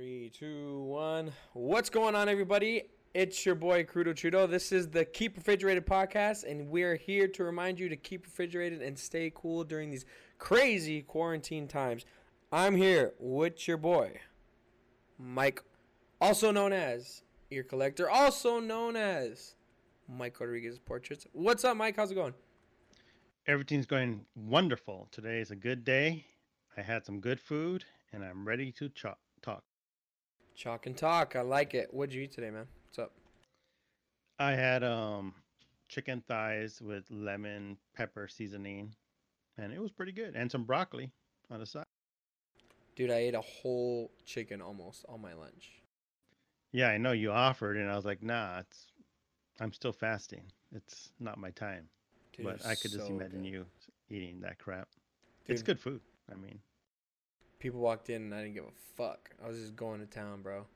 Three, two, one. What's going on, everybody? It's your boy Crudo Chudo. This is the Keep Refrigerated podcast, and we're here to remind you to keep refrigerated and stay cool during these crazy quarantine times. I'm here with your boy, Mike, also known as Ear Collector, also known as Mike Rodriguez Portraits. What's up, Mike? How's it going? Everything's going wonderful. Today is a good day. I had some good food, and I'm ready to ch- talk. Chalk and talk. I like it. What'd you eat today, man? What's up? I had um chicken thighs with lemon pepper seasoning, and it was pretty good, and some broccoli on the side. Dude, I ate a whole chicken almost on my lunch. Yeah, I know you offered, and I was like, nah, it's I'm still fasting. It's not my time. Dude, but I could just imagine good. you eating that crap. It's good food. I mean, People walked in and I didn't give a fuck. I was just going to town, bro.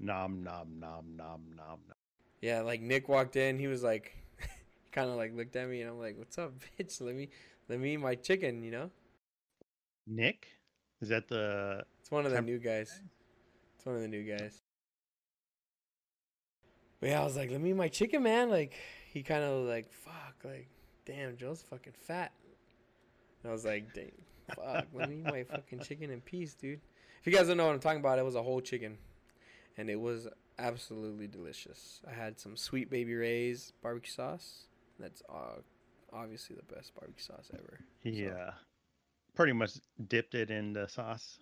nom nom nom nom nom nom. Yeah, like Nick walked in, he was like, kind of like looked at me, and I'm like, "What's up, bitch? Let me, let me eat my chicken." You know, Nick, is that the? it's one of the new guys. It's one of the new guys. But yeah, I was like, "Let me eat my chicken, man." Like he kind of like, "Fuck," like, "Damn, Joe's fucking fat." And I was like, "Dang, fuck, let me eat my fucking chicken in peace, dude." If you guys don't know what I'm talking about, it was a whole chicken, and it was absolutely delicious. I had some sweet baby Ray's barbecue sauce. That's uh, obviously the best barbecue sauce ever. Yeah, pretty much dipped it in the sauce.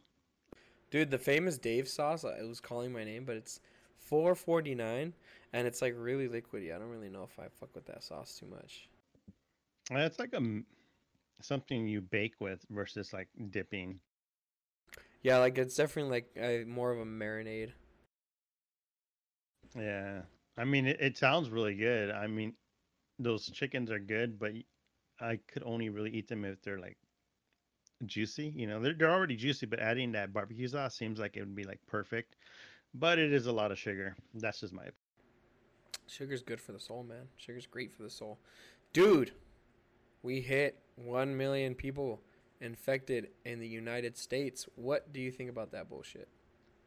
Dude, the famous Dave sauce, uh, it was calling my name, but it's four forty nine, and it's like really liquidy. I don't really know if I fuck with that sauce too much. Uh, It's like a something you bake with versus like dipping. Yeah, like it's definitely like a, more of a marinade. Yeah, I mean it, it sounds really good. I mean, those chickens are good, but I could only really eat them if they're like juicy. You know, they're they're already juicy, but adding that barbecue sauce seems like it would be like perfect. But it is a lot of sugar. That's just my. opinion. Sugar's good for the soul, man. Sugar's great for the soul. Dude, we hit 1 million people infected in the United States. What do you think about that bullshit?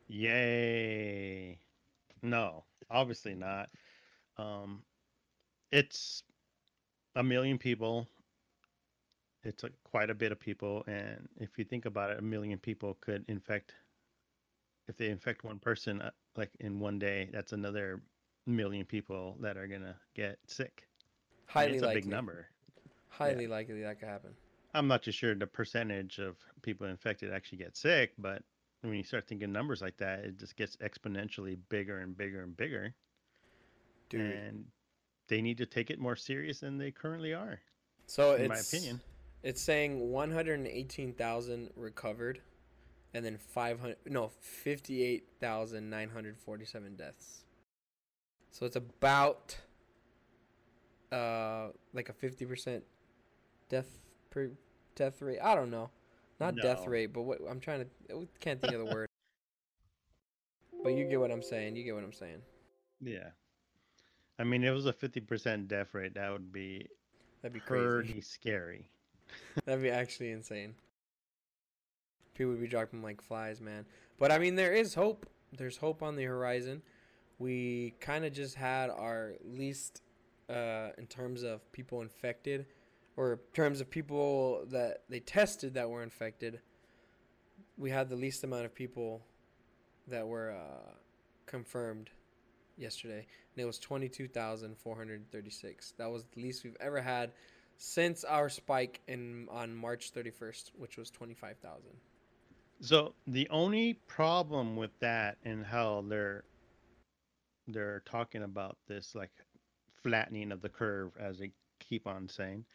Yay! No, obviously not. Um, it's a million people. It's a, quite a bit of people, and if you think about it, a million people could infect. If they infect one person, uh, like in one day, that's another million people that are gonna get sick. I mean, Highly it's a likely. big number. Highly likely that could happen. I'm not too sure the percentage of people infected actually get sick, but when you start thinking numbers like that, it just gets exponentially bigger and bigger and bigger. Dude. And they need to take it more serious than they currently are, So in it's my opinion. It's saying 118,000 recovered and then 500 no, 58,947 deaths. So it's about uh like a 50% death per death rate. I don't know. Not death rate, but what I'm trying to can't think of the word. But you get what I'm saying. You get what I'm saying. Yeah. I mean, if it was a 50% death rate, that would be That'd be crazy. pretty scary. That'd be actually insane. People would be dropping like flies, man. But I mean, there is hope. There's hope on the horizon. We kind of just had our least, uh, in terms of people infected, or terms of people that they tested that were infected. We had the least amount of people that were uh, confirmed yesterday, and it was twenty-two thousand four hundred thirty-six. That was the least we've ever had since our spike in on March 31st, which was 25,000. So the only problem with that and how they're they're talking about this like flattening of the curve as they keep on saying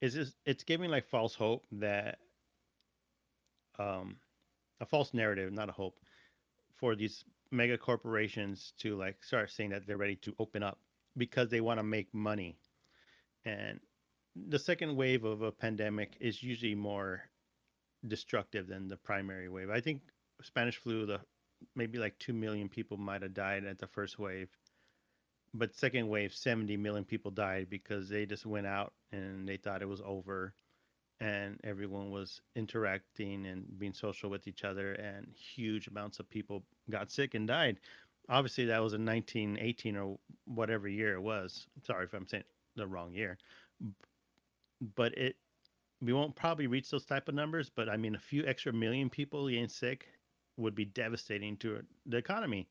is this it's giving like false hope that um a false narrative, not a hope, for these mega corporations to like start saying that they're ready to open up because they want to make money. And the second wave of a pandemic is usually more destructive than the primary wave. I think Spanish flu, the maybe like two million people might have died at the first wave, but second wave, seventy million people died because they just went out and they thought it was over, and everyone was interacting and being social with each other, and huge amounts of people got sick and died. Obviously, that was in 1918 or whatever year it was. Sorry if I'm saying the wrong year, but it we won't probably reach those type of numbers. But I mean, a few extra million people getting sick would be devastating to the economy,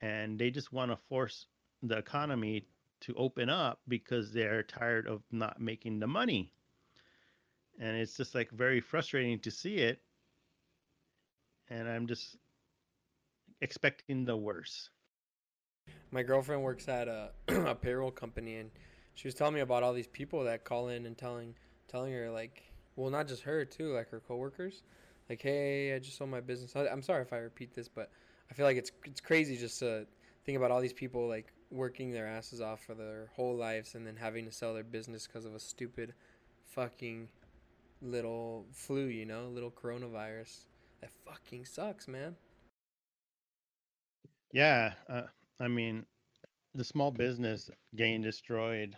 and they just want to force the economy to open up because they're tired of not making the money. And it's just like very frustrating to see it. And I'm just expecting the worst. My girlfriend works at a, a payroll company and she was telling me about all these people that call in and telling telling her like well not just her too like her coworkers like hey I just sold my business I'm sorry if I repeat this but I feel like it's it's crazy just to think about all these people like working their asses off for their whole lives and then having to sell their business because of a stupid fucking little flu, you know, little coronavirus. That fucking sucks, man. Yeah, uh, I mean, the small business getting destroyed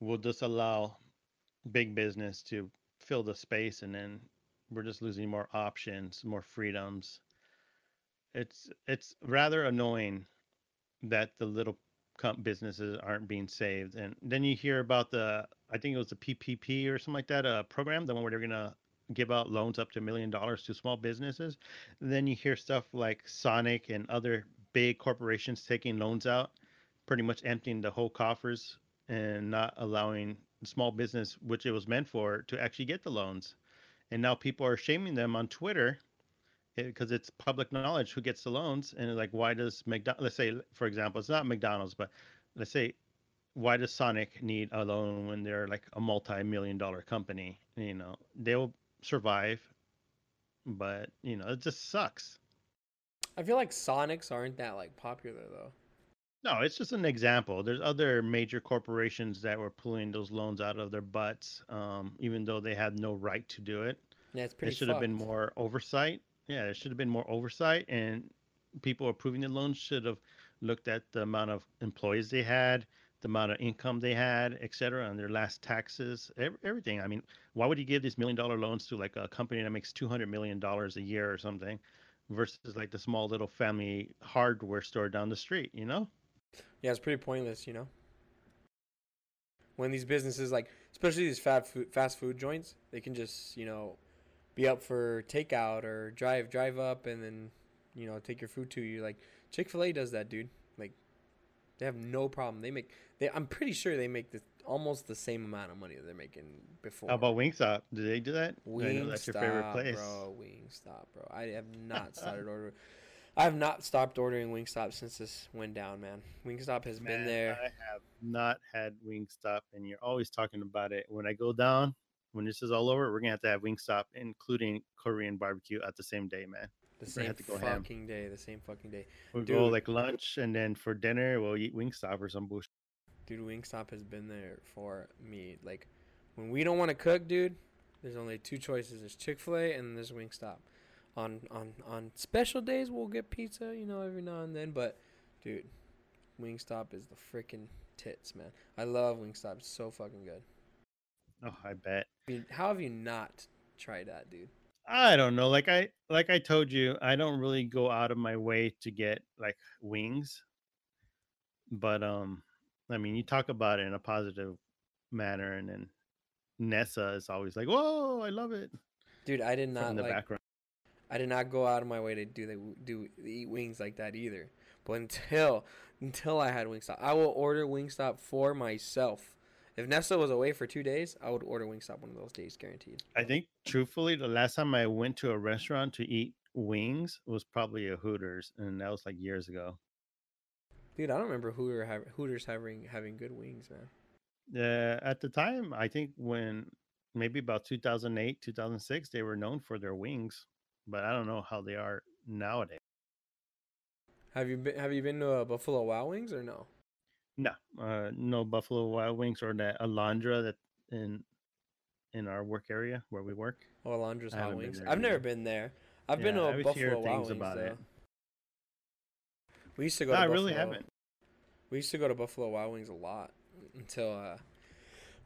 will just allow big business to fill the space, and then we're just losing more options, more freedoms. It's it's rather annoying that the little businesses aren't being saved. And then you hear about the, I think it was the PPP or something like that, a program, the one where they're going to give out loans up to a million dollars to small businesses. And then you hear stuff like Sonic and other big corporations taking loans out, pretty much emptying the whole coffers and not allowing small business, which it was meant for, to actually get the loans. And now people are shaming them on Twitter because it, it's public knowledge who gets the loans and like why does McDonald let's say for example it's not McDonald's but let's say why does Sonic need a loan when they're like a multi-million dollar company? You know they'll survive but you know it just sucks. I feel like Sonics aren't that like popular though. No it's just an example. There's other major corporations that were pulling those loans out of their butts um, even though they had no right to do it. Yeah it's pretty there should fucked. have been more oversight yeah, there should have been more oversight, and people approving the loans should have looked at the amount of employees they had, the amount of income they had, et cetera, and their last taxes, everything. I mean, why would you give these million dollar loans to like a company that makes two hundred million dollars a year or something, versus like the small little family hardware store down the street? You know? Yeah, it's pretty pointless. You know, when these businesses like, especially these fast food joints, they can just you know be up for takeout or drive drive up and then you know take your food to you. Like Chick Fil A does that, dude. Like they have no problem. They make they. I'm pretty sure they make the almost the same amount of money that they're making before. How about Wingstop? Do they do that? Wingstop, I know that's your favorite place, bro. Wingstop, bro. I have not started ordering. I have not stopped ordering Wingstop since this went down, man. Wingstop has man, been there. I have not had Wingstop, and you're always talking about it. When I go down, when this is all over, we're gonna have to have Wingstop, including Korean barbecue, at the same day, man. The same have to go fucking ham. day. The same fucking day. We'll Dude. go like lunch, and then for dinner we'll eat Wingstop or some bullshit. Dude, Wingstop has been there for me. Like when we don't want to cook, dude, there's only two choices: there's Chick Fil A and there's Wingstop. On on on special days, we'll get pizza, you know, every now and then. But dude, Wingstop is the freaking tits, man. I love Wingstop. It's so fucking good. Oh, I bet. I mean, How have you not tried that, dude? I don't know. Like I like I told you, I don't really go out of my way to get like wings. But um I mean, you talk about it in a positive manner and then Nessa is always like, "Whoa, I love it." Dude, I did not the like, background. I did not go out of my way to do the do eat wings like that either. But until until I had Wingstop, I will order Wingstop for myself. If Nessa was away for two days, I would order Wingstop one of those days, guaranteed. I think, truthfully, the last time I went to a restaurant to eat wings was probably a Hooters, and that was like years ago. Dude, I don't remember Hooter Hooters having having good wings, man. Yeah, uh, at the time, I think when maybe about 2008, 2006, they were known for their wings, but I don't know how they are nowadays. Have you been Have you been to a Buffalo Wild Wings or no? No, uh, no Buffalo Wild Wings or that Alondra that in in our work area where we work. Oh, Alondra's Hot Wings. I've either. never been there. I've yeah, been to a Buffalo Wild Wings about though. It. We used to go. No, to I Buffalo. really haven't. We used to go to Buffalo Wild Wings a lot until uh,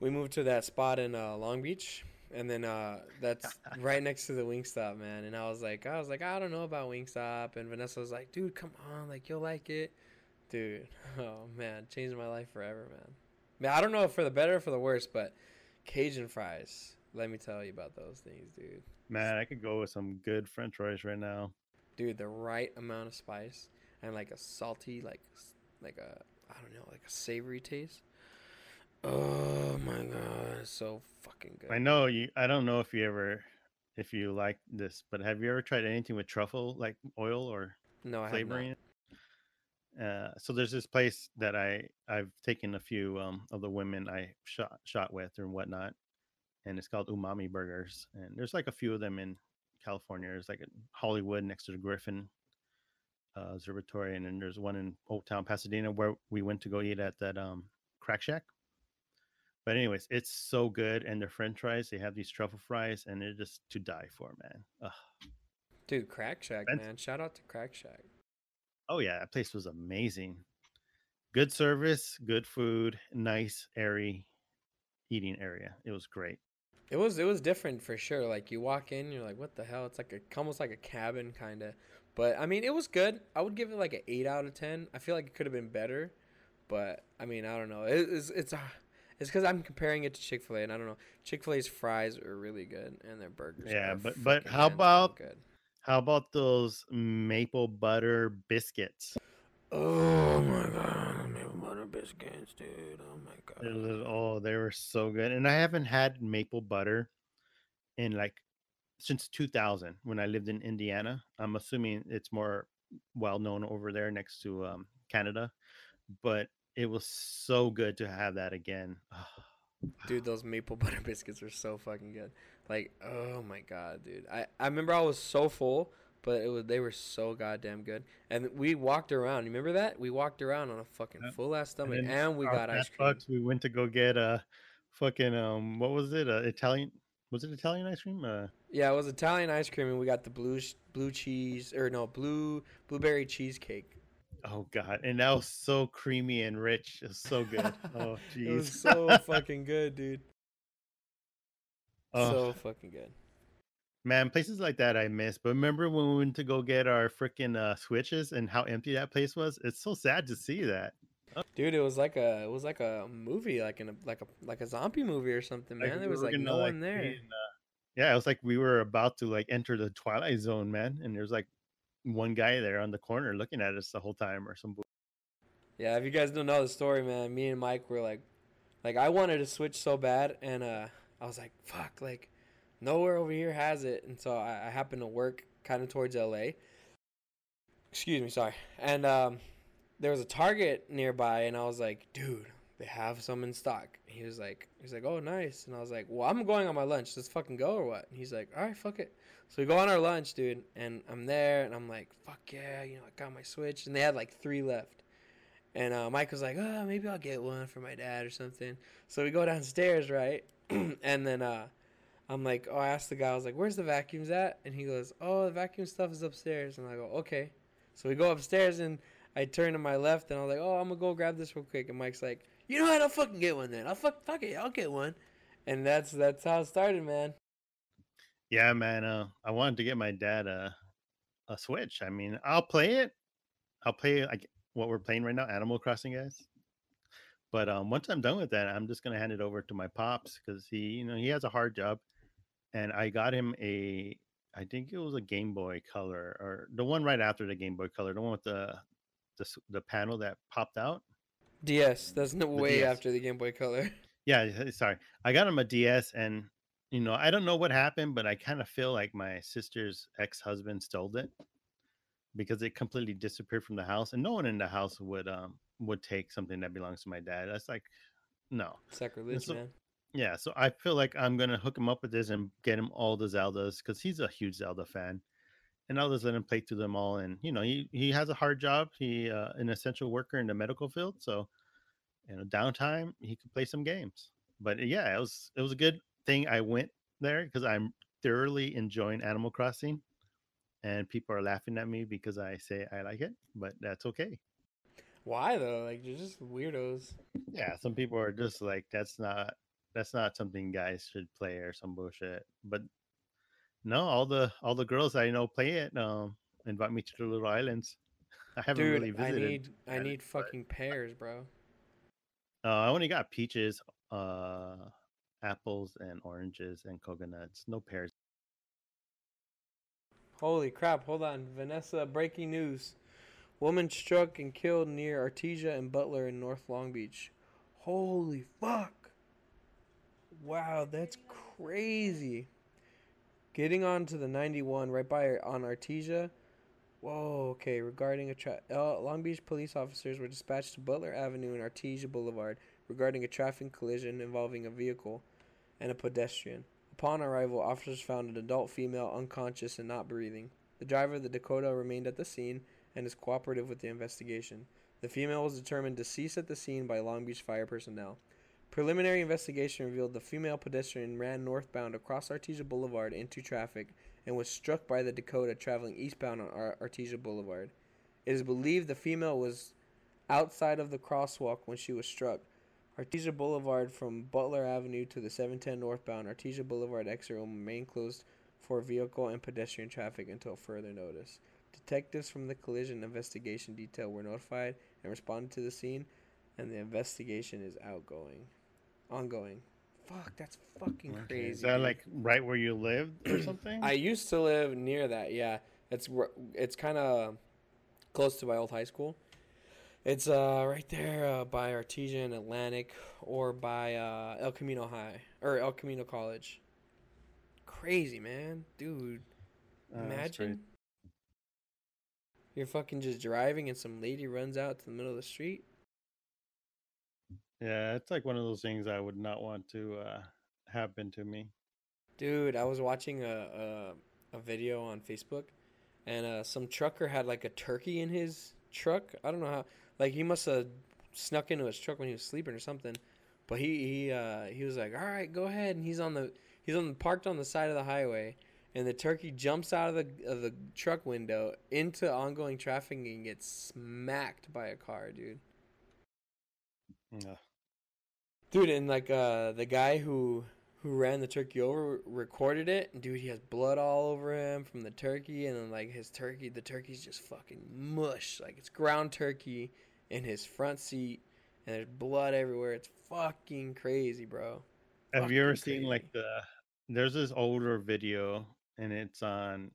we moved to that spot in uh, Long Beach. and then uh, that's right next to the Wingstop, man. And I was like, I was like, I don't know about Wingstop, and Vanessa was like, dude, come on, like you'll like it, dude. Oh man, changed my life forever, man. Man, I don't know if for the better or for the worse, but Cajun fries. Let me tell you about those things, dude. Man, I could go with some good French fries right now. Dude, the right amount of spice and like a salty, like like a I don't know, like a savory taste. Oh my god, so fucking good. I know you. I don't know if you ever, if you like this, but have you ever tried anything with truffle, like oil or no, I flavoring? Uh, so there's this place that I I've taken a few um, of the women I shot shot with or whatnot, and it's called Umami Burgers, and there's like a few of them in California. There's like in Hollywood next to the Griffith uh, Observatory, and then there's one in Old Town Pasadena where we went to go eat at that um, Crack Shack. But anyways, it's so good, and their French fries. They have these truffle fries, and they're just to die for, man. Ugh. Dude, Crack Shack, man! Shout out to Crack Shack. Oh yeah, that place was amazing. Good service, good food, nice, airy eating area. It was great. It was it was different for sure. Like you walk in, you're like, what the hell? It's like a almost like a cabin kind of. But I mean, it was good. I would give it like an eight out of ten. I feel like it could have been better, but I mean, I don't know. It, it's it's a it's because I'm comparing it to Chick Fil A, and I don't know. Chick Fil A's fries are really good, and their burgers. Yeah, but but how about good. How about those maple butter biscuits? Oh my god, maple butter biscuits, dude! Oh my god. Was, oh, they were so good, and I haven't had maple butter in like since 2000 when I lived in Indiana. I'm assuming it's more well known over there next to um, Canada, but it was so good to have that again. dude, those maple butter biscuits are so fucking good. Like, oh my god, dude. I, I remember I was so full, but it was they were so goddamn good. And we walked around. You remember that? We walked around on a fucking full ass stomach, and, and we got ice cream. Bucks, we went to go get a fucking um, what was it? Uh, Italian. Was it Italian ice cream? Uh, yeah, it was Italian ice cream, and we got the blue blue cheese or no blue blueberry cheesecake. Oh god, and that was so creamy and rich. It's so good. Oh jeez, it was so fucking good, dude. Oh. So fucking good. Man, places like that I miss. But remember when we went to go get our freaking uh, switches and how empty that place was? It's so sad to see that. Dude, it was like a it was like a movie, like in a like a like a zombie movie or something, man. Like there was like no like, one there. In, uh, yeah, it was like we were about to like enter the twilight zone, man. And there's like one guy there on the corner looking at us the whole time or some. Yeah, if you guys don't know the story, man, me and Mike were like, like I wanted to switch so bad, and uh, I was like, fuck, like nowhere over here has it, and so I, I happened to work kind of towards LA. Excuse me, sorry, and um, there was a Target nearby, and I was like, dude, they have some in stock. He was like, he's like, oh, nice. And I was like, well, I'm going on my lunch. Let's fucking go or what? And he's like, all right, fuck it. So we go on our lunch, dude, and I'm there, and I'm like, fuck yeah, you know, I got my Switch, and they had like three left. And uh, Mike was like, oh, maybe I'll get one for my dad or something. So we go downstairs, right? and then uh, I'm like, oh, I asked the guy, I was like, where's the vacuums at? And he goes, oh, the vacuum stuff is upstairs. And I go, okay. So we go upstairs, and I turn to my left, and I was like, oh, I'm gonna go grab this real quick. And Mike's like, you know what? I'll fucking get one then. I'll fuck, fuck it, I'll get one. And that's that's how it started, man. Yeah, man. Uh, I wanted to get my dad a a Switch. I mean, I'll play it. I'll play like what we're playing right now, Animal Crossing, guys. But um, once I'm done with that, I'm just gonna hand it over to my pops because he, you know, he has a hard job, and I got him a, I think it was a Game Boy Color or the one right after the Game Boy Color, the one with the the, the panel that popped out. DS. That's no way DS. after the Game Boy Color. Yeah, sorry. I got him a DS, and you know, I don't know what happened, but I kind of feel like my sister's ex husband stole it because it completely disappeared from the house, and no one in the house would um would take something that belongs to my dad. That's like, no sacrilege, so, man. Yeah, so I feel like I'm gonna hook him up with this and get him all the Zeldas because he's a huge Zelda fan, and I'll just let him play through them all. And you know, he he has a hard job. He uh, an essential worker in the medical field, so you know, downtime he could play some games. But yeah, it was it was a good thing I went there because I'm thoroughly enjoying Animal Crossing, and people are laughing at me because I say I like it, but that's okay. Why though? Like you're just weirdos. Yeah, some people are just like, that's not that's not something guys should play or some bullshit. But no, all the all the girls I know play it. Um, invite me to the little islands. I haven't Dude, really visited. I need I need but- fucking pears, bro. Uh, I only got peaches, uh, apples, and oranges and coconuts. No pears. Holy crap, hold on. Vanessa, breaking news. Woman struck and killed near Artesia and Butler in North Long Beach. Holy fuck. Wow, that's crazy. Getting on to the 91 right by on Artesia. Whoa, okay. Regarding a tra- uh, Long Beach police officers were dispatched to Butler Avenue and Artesia Boulevard regarding a traffic collision involving a vehicle and a pedestrian. Upon arrival, officers found an adult female unconscious and not breathing. The driver of the Dakota remained at the scene and is cooperative with the investigation. The female was determined deceased at the scene by Long Beach fire personnel. Preliminary investigation revealed the female pedestrian ran northbound across Artesia Boulevard into traffic and was struck by the Dakota traveling eastbound on Ar- Artesia Boulevard. It is believed the female was outside of the crosswalk when she was struck. Artesia Boulevard from Butler Avenue to the 710 northbound Artesia Boulevard exit will remain closed for vehicle and pedestrian traffic until further notice. Detectives from the collision investigation detail were notified and responded to the scene, and the investigation is outgoing, ongoing. Fuck, that's fucking Okay, crazy. Is that like right where you lived or something? I used to live near that. Yeah, it's it's kind of close to my old high school. It's uh right there uh, by Artesian Atlantic or by uh, El Camino High or El Camino College. Crazy man, dude. Oh, Imagine you're fucking just driving and some lady runs out to the middle of the street. Yeah, it's like one of those things I would not want to uh, happen to me. Dude, I was watching a a, a video on Facebook, and uh, some trucker had like a turkey in his truck. I don't know how. Like he must have snuck into his truck when he was sleeping or something. But he he uh, he was like, "All right, go ahead." And he's on the he's on the, parked on the side of the highway, and the turkey jumps out of the of the truck window into ongoing traffic and gets smacked by a car, dude. Ugh. Dude, and like uh the guy who who ran the turkey over recorded it, and dude, he has blood all over him from the turkey, and then like his turkey, the turkey's just fucking mush, like it's ground turkey in his front seat, and there's blood everywhere. It's fucking crazy, bro. Have you ever Fucking seen like the? There's this older video, and it's on.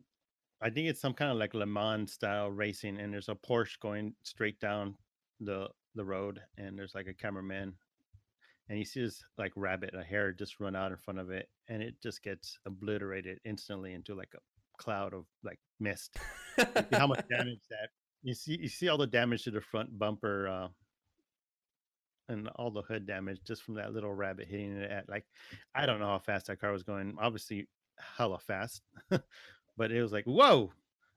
I think it's some kind of like Le Mans style racing, and there's a Porsche going straight down the the road, and there's like a cameraman, and he sees like rabbit, a hare just run out in front of it, and it just gets obliterated instantly into like a cloud of like mist. How much damage that you see you see all the damage to the front bumper uh and all the hood damage just from that little rabbit hitting it at like i don't know how fast that car was going obviously hella fast but it was like whoa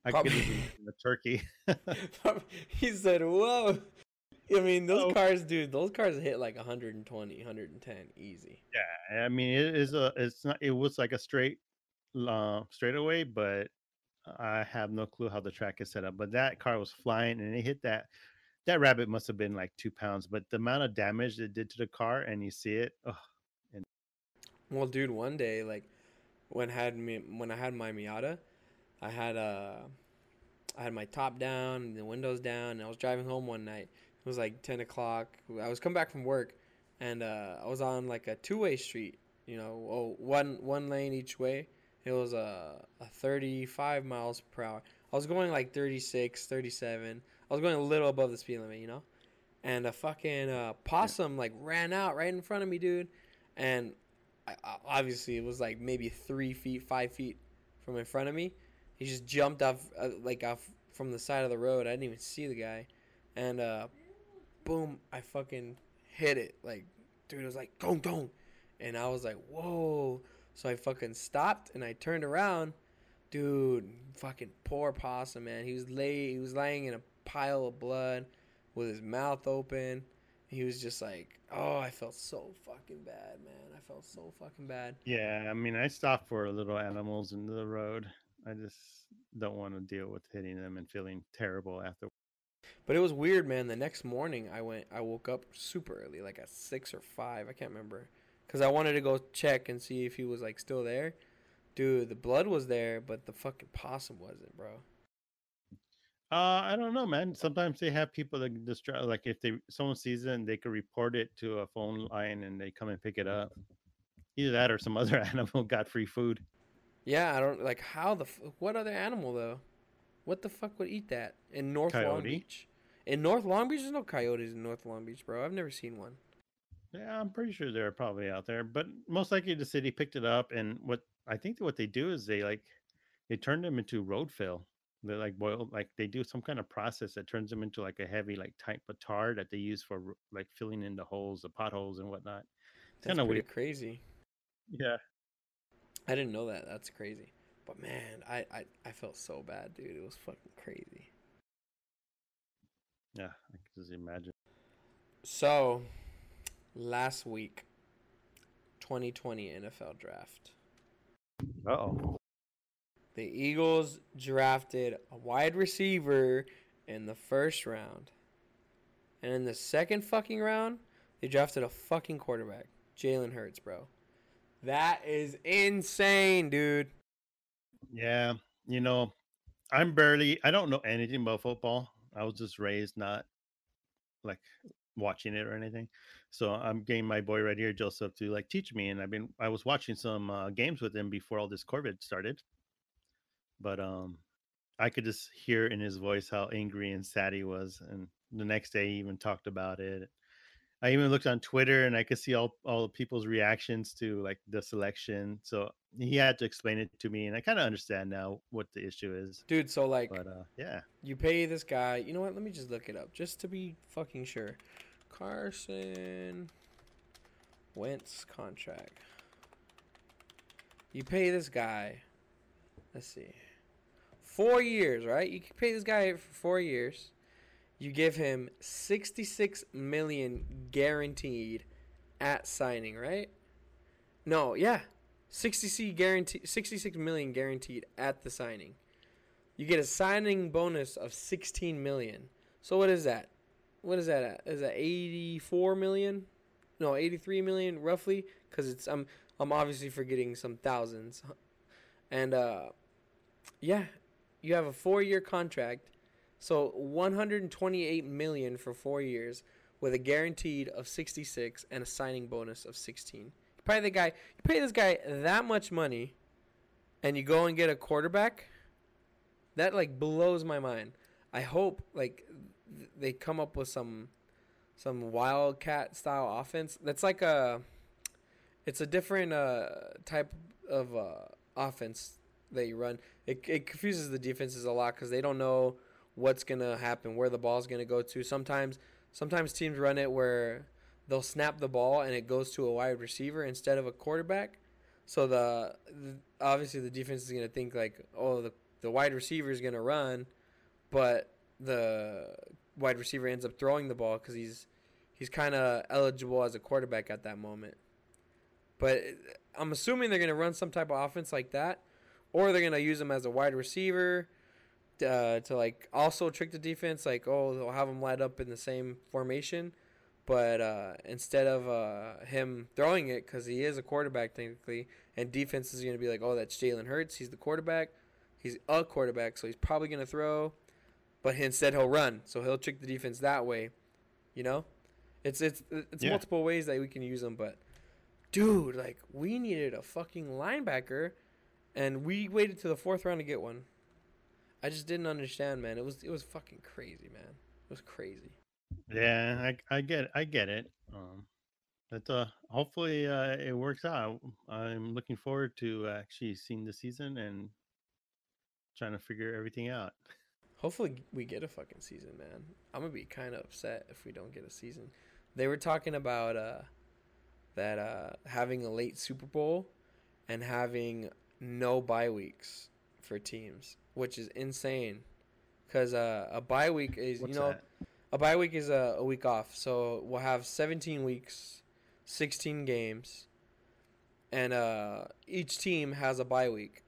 i could have the turkey he said, "Whoa." I mean, those Oh. cars, dude, those cars hit like 120, 110 easy. yeah i mean it is a it's not it was like a straight uh straightaway but i have no clue how the track is set up but that car was flying and it hit that that rabbit must have been like two pounds but the amount of damage it did to the car and you see it oh Well, dude, one day, like when had me when I had my Miata, I had uh I had my top down the windows down. And I was driving home one night. It was like ten o'clock. I was coming back from work, and uh, I was on like a two way street. You know, oh, one one lane each way. It was a a thirty five miles per hour. I was going like 36, 37. I was going a little above the speed limit, you know. And a fucking uh, possum like ran out right in front of me, dude. And I, obviously it was like maybe three feet, five feet from in front of me. He just jumped off, uh, like off from the side of the road. I didn't even see the guy, and uh, boom! I fucking hit it. Like, dude, it was like don't don't, and I was like, whoa! So I fucking stopped and I turned around, dude. Fucking poor possum, man. He was lay, he was laying in a pile of blood, with his mouth open. He was just like, oh, I felt so fucking bad, man. I felt so fucking bad. Yeah, I mean, I stop for little animals in the road. I just don't want to deal with hitting them and feeling terrible after. But it was weird, man. The next morning, I went, I woke up super early, like at six or five, I can't remember. because I wanted to go check and see if he was like still there. Dude, the blood was there, but the fucking possum wasn't, bro. Uh, I don't know, man. Sometimes they have people that distract. Like if they someone sees it, and they could report it to a phone line, and they come and pick it up. Either that or some other animal got free food. Yeah, I don't like how the f- what other animal though? What the fuck would eat that in North Long Beach? In North Long Beach, there's no coyotes in North Long Beach, bro. I've never seen one. Yeah, I'm pretty sure they're probably out there, but most likely the city picked it up. And what I think that what they do is they like they turn them into road fill. They like boil like they do some kind of process that turns them into like a heavy like type of tar that they use for like filling in the holes, the potholes, and whatnot. That's kinda weird. crazy. Yeah. I didn't know that. That's crazy. But man, I, I, I felt so bad, dude. It was fucking crazy. Yeah, I can just imagine. So, last week, 2020 NFL draft. Oh. The Eagles drafted a wide receiver in the first round. And in the second fucking round, they drafted a fucking quarterback. Jalen Hurts, bro. That is insane, dude. Yeah, you know, I'm barely. I don't know anything about football. I was just raised not like watching it or anything. So I'm getting my boy right here, Joseph, to like teach me. And I've been. I was watching some uh, games with him before all this COVID started. But um, I could just hear in his voice how angry and sad he was. And the next day, he even talked about it. I even looked on Twitter and I could see all all the people's reactions to like the selection. So he had to explain it to me, and I kind of understand now what the issue is. Dude, so like But uh, yeah, you pay this guy, you know what? Let me just look it up just to be fucking sure. Carson Wentz contract. You pay this guy. Let's see. 4 years, right? You can pay this guy for 4 years. You give him 66 million guaranteed at signing, right? No, yeah. 60 guarantee 66 million guaranteed at the signing. You get a signing bonus of 16 million. So what is that? What is that at? Is that 84 million? No, 83 million roughly cuz it's I'm I'm obviously forgetting some thousands. And uh yeah, you have a 4-year contract. So 128 million for 4 years with a guaranteed of 66 and a signing bonus of 16. You pay the guy, you pay this guy that much money and you go and get a quarterback that like blows my mind. I hope like th- they come up with some some wildcat style offense. That's like a it's a different uh type of uh offense that you run. It it confuses the defenses a lot cuz they don't know what's to happen, where the ball's to go to. Sometimes sometimes teams run it where they'll snap the ball and it goes to a wide receiver instead of a quarterback. So the, the obviously the defense is to think like, "Oh, the the wide receiver is to run, but the wide receiver ends up throwing the ball because he's he's kind of eligible as a quarterback at that moment. But I'm assuming they're going to run some type of offense like that, or they're going to use him as a wide receiver uh, to like also trick the defense. Like, oh, they'll have him lined up in the same formation, but uh, instead of uh, him throwing it because he is a quarterback technically, and defense is going to be like, oh, that's Jalen Hurts. He's the quarterback. He's a quarterback, so he's probably going to throw, but instead he'll run. So he'll trick the defense that way. You know, it's it's it's Yeah. multiple ways that we can use them. But dude, like we needed a fucking linebacker, and we waited to the fourth round to get one. I just didn't understand, man. It was it was fucking crazy, man. It was crazy. yeah, I, I get I get it. Um, but uh, hopefully uh, it works out. I'm looking forward to actually seeing the season and trying to figure everything out. Hopefully we get a fucking season, man. I'm gonna be kind of upset if we don't get a season. They were talking about uh, that uh, having a late Super Bowl and having no bye weeks for teams, which is insane. Cause uh, a bye week is What's you know that? a bye week is a, a week off, so we'll have 17 weeks, 16 games, and uh, each team has a bye week.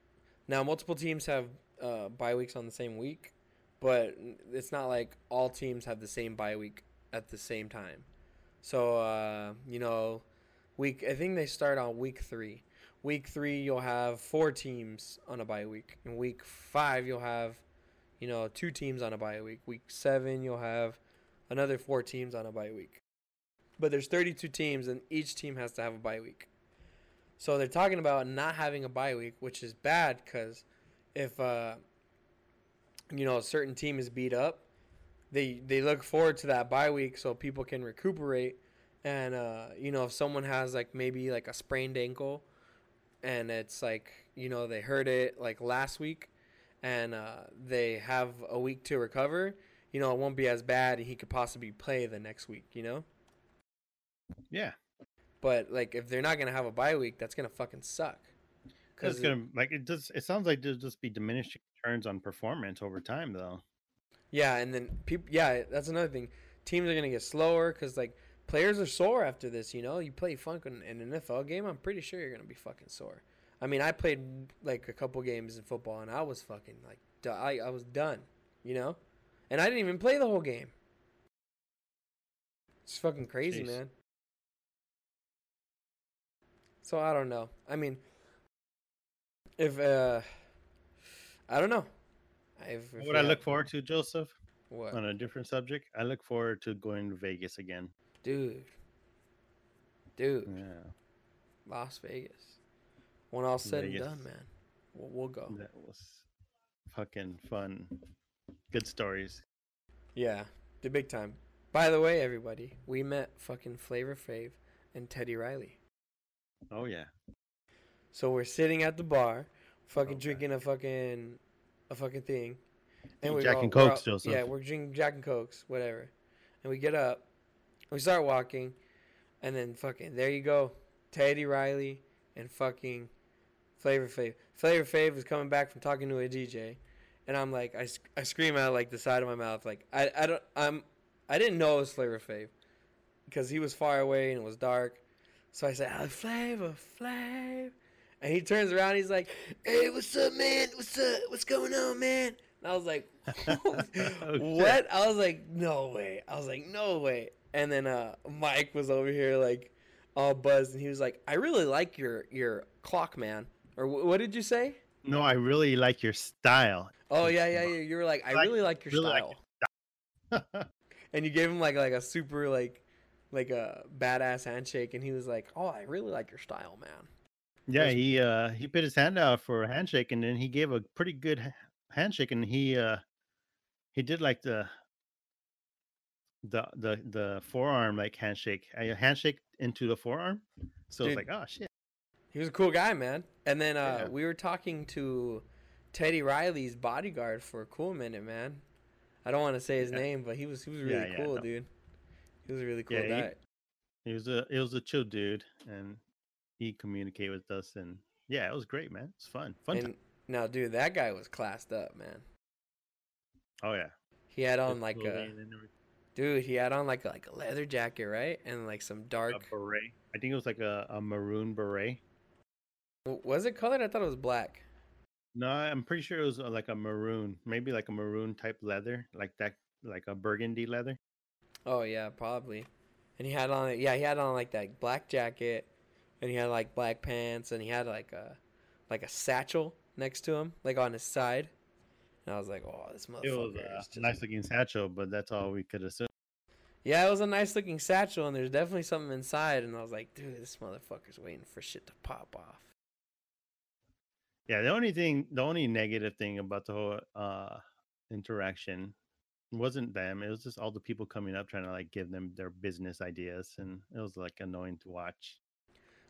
Now, multiple teams have uh, bye weeks on the same week, but it's not like all teams have the same bye week at the same time. So, uh, you know, Week I think they start on week three. Week three you'll have four teams on a bye week. In week five you'll have, you know, two teams on a bye week. Week seven you'll have another four teams on a bye week. But there's 32 teams and each team has to have a bye week. So they're talking about not having a bye week, which is bad because if uh, you know a certain team is beat up, they they look forward to that bye week so people can recuperate. And uh, you know if someone has like maybe like a sprained ankle, and it's like you know they hurt it like last week, and uh, they have a week to recover, you know it won't be as bad, and he could possibly play the next week. You know. Yeah, But like, if they're not gonna have a bye week, that's gonna fucking suck. because it's gonna like it does. It sounds like there's just be diminishing returns on performance over time, though. yeah, and then people, yeah, that's another thing. Teams are gonna get slower because like players are sore after this. You know, you play funk in, in an NFL game. I'm pretty sure you're gonna be fucking sore. I mean, I played like a couple games in football, and I was fucking like, I I was done. You know, and I didn't even play the whole game. It's fucking crazy, Jeez. man. So I don't know. I mean, if uh, I don't know. If, if What I look forward to, Joseph, What, on a different subject, I look forward to going to Vegas again. Dude? Dude, Yeah, Las Vegas. When all said Vegas. and done, man, we'll, we'll go. that was fucking fun. Good stories. Yeah, the big time. By the way, everybody, we met fucking Flavor Flav and Teddy Riley. Oh yeah, So we're sitting at the bar, fucking oh, Okay. drinking a fucking, a fucking thing, Jack go- and all- Joseph. Yeah, we're drinking Jack and Cokes, whatever. And we get up, we start walking, and then fucking there you go, Teddy Riley and fucking Flavor Flav. Flavor Flav is coming back from talking to a DJ, and I'm like, I, I scream out like the side of my mouth, like I I don't I'm I didn't know it was Flavor Flav, because he was far away and it was dark. So I said, oh, Flavor Flav. And he turns around, he's like, Hey, what's up, man? What's up? What's going on, man? And I was like, Oh. What? I was like, No way. I was like, No way. And then uh, Mike was over here, like, all buzzed, and he was like, I really like your your clock, man. Or wh- what did you say? No, I really like your style. Oh yeah, yeah, yeah. You were like, I Like- really like your really like style. and you gave him like like a super like like a badass handshake, and he was like, Oh, I really like your style, man. yeah, he uh he put his hand out for a handshake, and then he gave a pretty good handshake, and he uh he did like the the the the forearm like handshake, a handshake into the forearm. So Dude. it's like, oh shit. He was a cool guy, man. And then uh, Yeah. we were talking to Teddy Riley's bodyguard for a cool minute, man. I don't want to say his Yeah. name, but he was he was really Yeah, cool, no. dude. He was a really cool Yeah, he- guy. He was a he was a chill dude, and he communicated with us, and yeah, it was great, man. It's fun, fun. and time. now, dude, that guy was classed up, man. Oh yeah, He had on like a. dude. He had on like a, like a leather jacket, right? And like some dark a beret. I think it was like a, a maroon beret. Was it colored? I thought it was black. No, I'm pretty sure it was uh, like a maroon, maybe like a maroon type leather, like that, like a burgundy leather. Oh yeah, probably. And he had on yeah, he had on like that black jacket and he had like black pants and he had like a like a satchel next to him, like on his side. And I was like, "Oh, this motherfucker." It was uh, just- a nice looking satchel, but that's all we could assume. Yeah, it was a nice looking satchel and there's definitely something inside and I was like, "Dude, this motherfucker's waiting for shit to pop off." Yeah, the only thing, the only negative thing about the whole uh interaction wasn't them. It was just all the people coming up trying to like give them their business ideas, and it was like annoying to watch.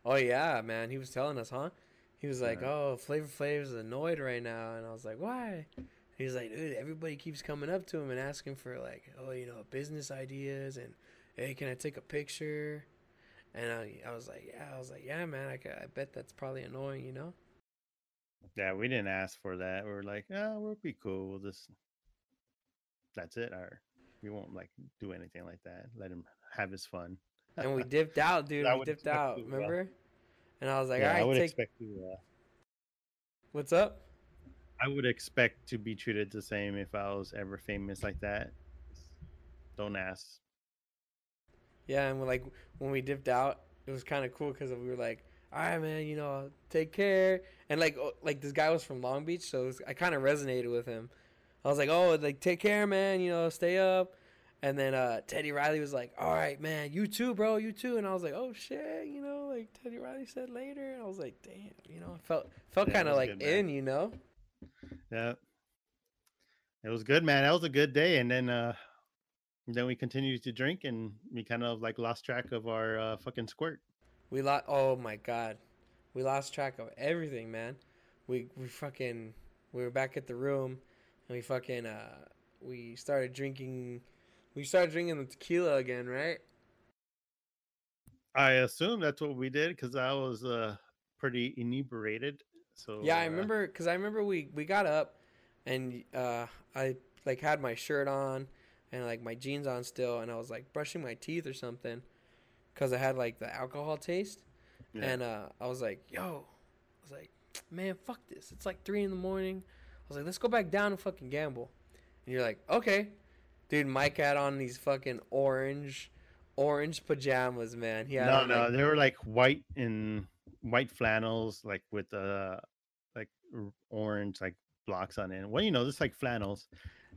Oh yeah, man, he was telling us, huh? He was like, Yeah. "Oh, Flavor Flav's annoyed right now," and I was like, "Why?" He's like, "Dude, everybody keeps coming up to him and asking for like, oh, you know, business ideas and hey, can I take a picture?" And I, I was like, "Yeah," I was like, "Yeah, man, I, I bet that's probably annoying, you know." Yeah, we didn't ask for that. We were like, oh, we'll be cool. We'll just that's it. Or we won't like do anything like that. Let him have his fun. And we dipped out, dude. I we dipped out. Remember? And I was like, yeah, "All I would take expect to. Uh, what's up?" I would expect to be treated the same if I was ever famous like that. Don't ask. Yeah, and like when we dipped out, it was kind of cool because we were like, all right, man, you know, take care. And like, oh, like this guy was from Long Beach, so it was, I kind of resonated with him. I was like, oh, like take care, man. You know, stay up. And then uh, Teddy Riley was like, all right, man, you too, bro, you too. And I was like, oh shit, you know, like Teddy Riley said later. And I was like, damn, you know, I felt felt Yeah, kind of like good, in, you know. Yeah. It was good, man. That was a good day. And then uh then we continued to drink and we kind of like lost track of our uh, fucking squirt. We lost. Oh my god, we lost track of everything, man. We we fucking we were back at the room, and we fucking uh we started drinking. We started drinking the tequila again, right? I assume that's what we did because I was uh pretty inebriated. So Yeah, I remember because I remember we we got up, and uh I like had my shirt on and like my jeans on still, and I was like brushing my teeth or something, because I had like the alcohol taste. yeah. And uh, I was like, yo, I was like, man, fuck this. It's like three in the morning. I was like, let's go back down and fucking gamble. And you're like, okay. Dude, Mike had on these fucking orange, orange pajamas, man. He had no, on, no, like- they were like white and white flannels, like with uh like orange like blocks on it. Well, you know, just like flannels.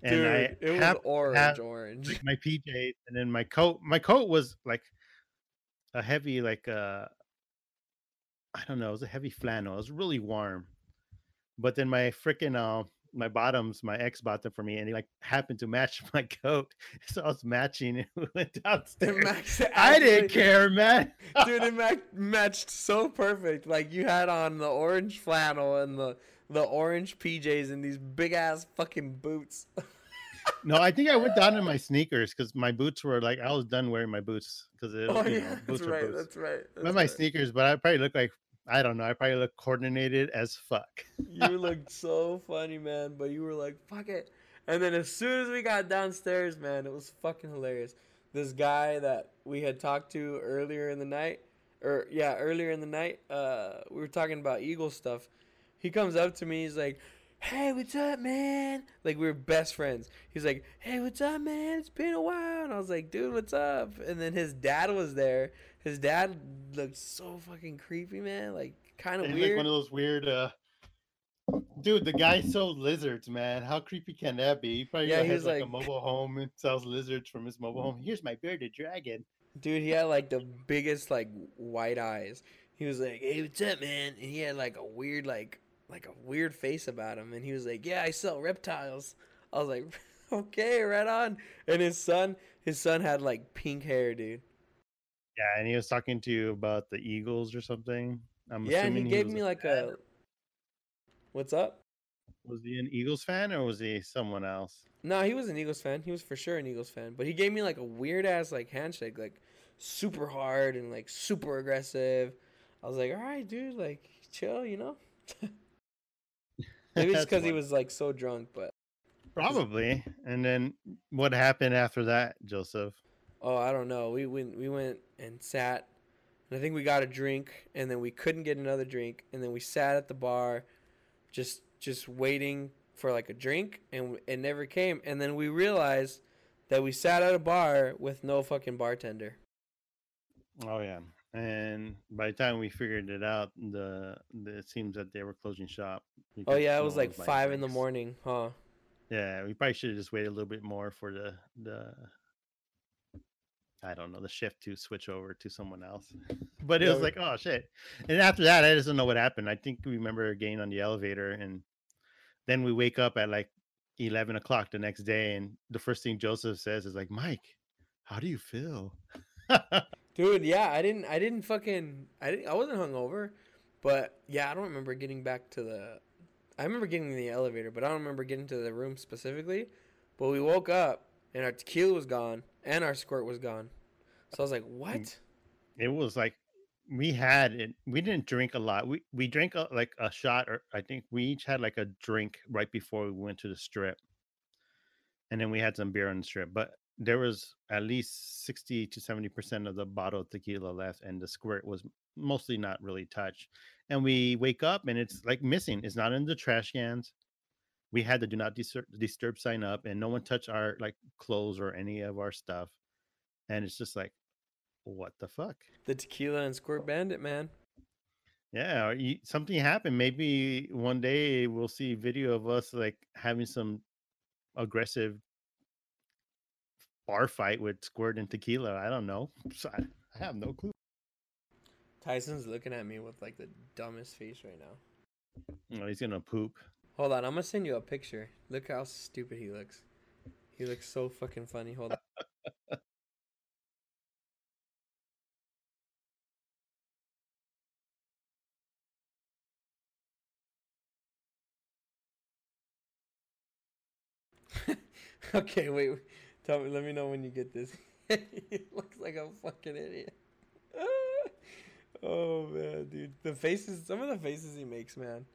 And dude, I it was orange, orange. like my PJs, and then my coat. My coat was like a heavy, like uh I don't know, it was a heavy flannel. It was really warm. But then my freaking uh my bottoms, my ex bought them for me, and he like happened to match my coat, so I was matching and we went It downstairs. matched- I didn't care, man. dude it ma- matched so perfect like you had on the orange flannel and the the orange pjs and these big ass fucking boots No, I think I went down in my sneakers because my boots were like I was done wearing my boots because it. oh yeah know, that's right that's right that's my right. sneakers, but I probably look like I don't know. I probably look coordinated as fuck. you looked so funny man but you were like fuck it. And then as soon as we got downstairs man it was fucking hilarious. This guy that we had talked to earlier in the night or yeah earlier in the night uh we were talking about eagle stuff. He comes up to me he's like hey what's up man? Like we were best friends. He's like hey what's up man? It's been a while. And i was like dude what's up? And then his dad was there his dad looked so fucking creepy man like kind of He's like weird one of those weird. uh Dude, the guy sold lizards, man. How creepy can that be? He probably Yeah, has was like, a mobile home and sells lizards from his mobile home. Here's my bearded dragon. Dude, he had like the biggest like white eyes. He was like, "Hey, what's up, man?" And he had like a weird like like a weird face about him. And he was like, "Yeah, I sell reptiles." I was like, "Okay, right on." And his son, his son had like pink hair, dude. Yeah, and he was talking to you about the Eagles or something. I'm assuming. yeah, and he assuming gave me like fan. a. What's up? Was he an Eagles fan or was he someone else? No, he was an Eagles fan. He was for sure an Eagles fan. But he gave me like a weird ass like handshake, like super hard and like super aggressive. I was like, all right, dude, like chill, you know. Maybe it's because he was like so drunk, but probably. And then what happened after that, Joseph? Oh, I don't know. We went, we went and sat, and I think we got a drink, and then we couldn't get another drink, and then we sat at the bar, just just waiting for like a drink, and it never came, and then we realized that we sat at a bar with no fucking bartender. Oh yeah. And by the time we figured it out, the, the it seems that they were closing shop. Oh yeah, it was like five in the morning, huh? Yeah, we probably should have just waited a little bit more for the the I don't know the shift to switch over to someone else. But it Yeah, was we- like, oh shit! And after that, I just don't know what happened. I think we remember getting on the elevator, and then we wake up at like eleven o'clock the next day, and the first thing Joseph says is like, "Mike, how do you feel?" Dude, yeah, I didn't, I didn't fucking, I didn't, I wasn't hungover, but yeah, I don't remember getting back to the, I remember getting in the elevator, but I don't remember getting to the room specifically. But we woke up and our tequila was gone and our squirt was gone, so I was like, mm. what? it was like we had it we didn't drink a lot. We we drank a, like a shot or i think we each had like a drink right before we went to the strip. And then we had some beer on the strip but there was at least 60 to 70 percent of the bottle of tequila left and the squirt was mostly not really touched. And we wake up and it's mm. like missing. It's not in the trash cans we had the do not disturb, disturb sign up and no one touched our like clothes or any of our stuff and it's just like what the fuck? The tequila and squirt bandit, man. Yeah, you, something happened. Maybe one day we'll see video of us like having some aggressive bar fight with squirt and tequila. I don't know. So I, I have no clue. Tyson's looking at me with like the dumbest face right now. Oh, he's gonna poop. Hold on, I'm gonna send you a picture. Look how stupid he looks. He looks so fucking funny. Hold on. okay, wait. Tell me. Let me know when you get this. he looks like a fucking idiot. oh man, dude. The faces. Some of the faces he makes, man.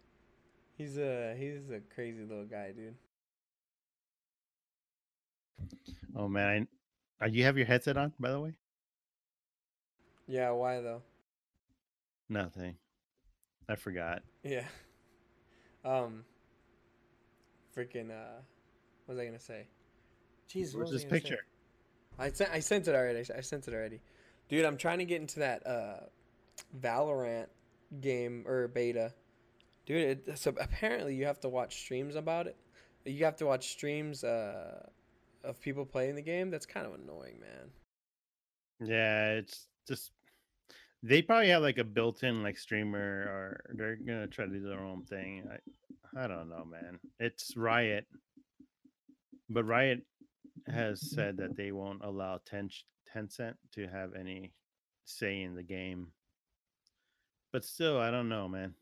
He's a he's a crazy little guy, dude. Oh man, I, uh, you have your headset on, by the way? Yeah. Why though? Nothing. I forgot. Yeah. Um. Freaking. Uh. What was I gonna say? Jeez, what Where's this gonna say? picture? I sent I sent it already. I sent it already. Dude, I'm trying to get into that uh Valorant game or beta. Dude, it, so apparently you have to watch streams about it. You have to watch streams uh of people playing the game. That's kind of annoying, man. Yeah, it's just they probably have like a built-in like streamer, or they're gonna try to do their own thing. I, I don't know, man. It's Riot, but Riot has said that they won't allow Ten Tencent to have any say in the game. But still, I don't know, man.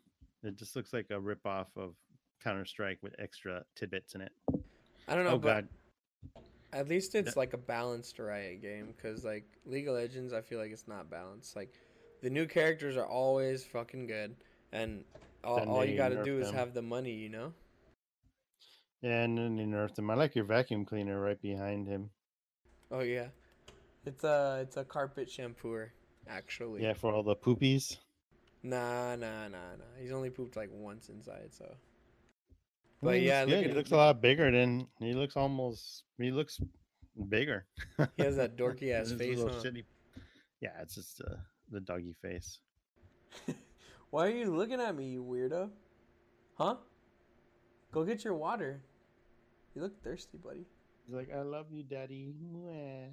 It just looks like a ripoff of Counter Strike with extra tidbits in it. I don't know, Oh but god, at least it's like a balanced Riot game because like League of Legends, I feel like it's not balanced. Like the new characters are always fucking good, and all, all you got to do is them. have the money, you know. yeah, and then they nerfed him. I like your vacuum cleaner right behind him. Oh yeah, it's a it's a carpet shampooer actually. Yeah, for all the poopies. Nah, nah, nah, nah. He's only pooped like once inside, so. I But mean, yeah, look good. at he it- looks a lot bigger than he looks. Almost he looks bigger. He has that dorky ass face, huh? shitty- Yeah, it's just uh, the doggy face. Why are you looking at me, you weirdo? Huh? Go get your water. You look thirsty, buddy. He's like, "I love you, daddy." Mwah."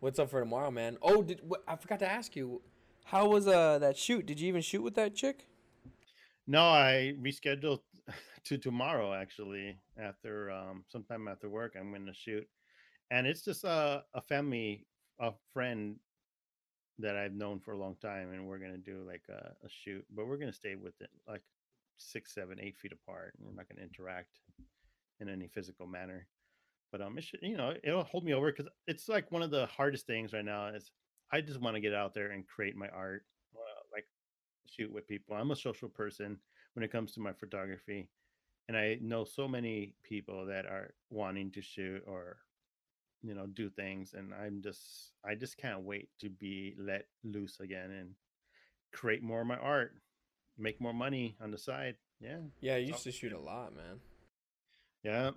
What's up for tomorrow, man? Oh, did wh- I forgot to ask you? How was uh that shoot? Did you even shoot with that chick? No, I rescheduled to tomorrow. Actually, after um, sometime after work, I'm going to shoot, and it's just a a family, a friend that I've known for a long time, and we're gonna do like a, a shoot, but we're gonna stay with it like six, seven, eight feet apart. and We're not gonna interact in any physical manner. But um, it should, you know, it'll hold me over because it's like one of the hardest things right now. Is I just want to get out there and create my art, uh, like shoot with people. I'm a social person when it comes to my photography, and I know so many people that are wanting to shoot or you know do things and i'm just i just can't wait to be let loose again and create more of my art make more money on the side yeah Yeah, you So- used to shoot a lot, man. yeah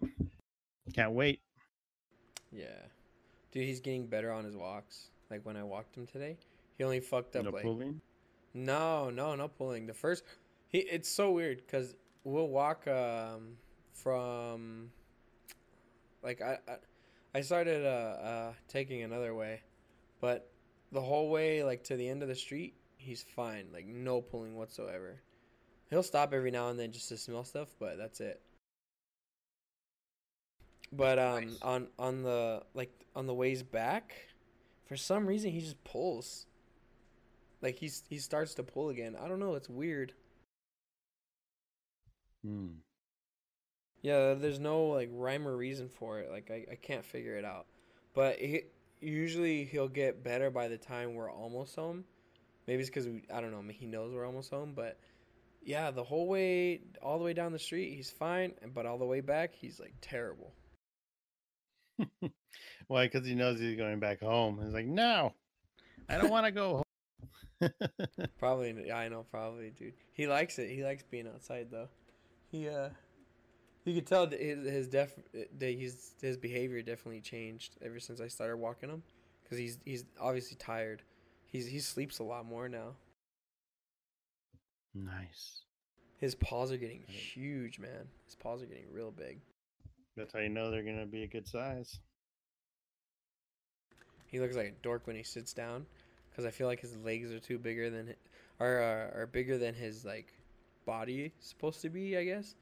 can't wait Yeah, dude, he's getting better on his walks. Like when I walked him today, he only fucked up no like pulling No, no, no pulling. The first, he it's so weird because we'll walk um from like I I, I started uh, uh taking another way, but the whole way like to the end of the street, he's fine, like no pulling whatsoever. He'll stop every now and then just to smell stuff, but that's it. But um Nice. on on the like on the ways back, for some reason he just pulls. Like he's he starts to pull again. I don't know. It's weird. Hmm. Yeah, there's no like rhyme or reason for it. Like I, I can't figure it out. But he, usually he'll get better by the time we're almost home. Maybe it's because I don't know. He knows we're almost home. But yeah, the whole way, all the way down the street, he's fine. But all the way back, he's like terrible. why because he knows he's going back home he's like no i don't want to go home Probably, yeah, I know, probably, dude. He likes it. He likes being outside though. He uh, you could tell that his his def that he's his behavior definitely changed ever since I started walking him. because he's he's obviously tired. He's he sleeps a lot more now. Nice. His paws are getting huge, man. His paws are getting real big. That's how you know they're gonna be a good size. He looks like a dork when he sits down, because I feel like his legs are too bigger than, are uh, are bigger than his like body supposed to be, I guess.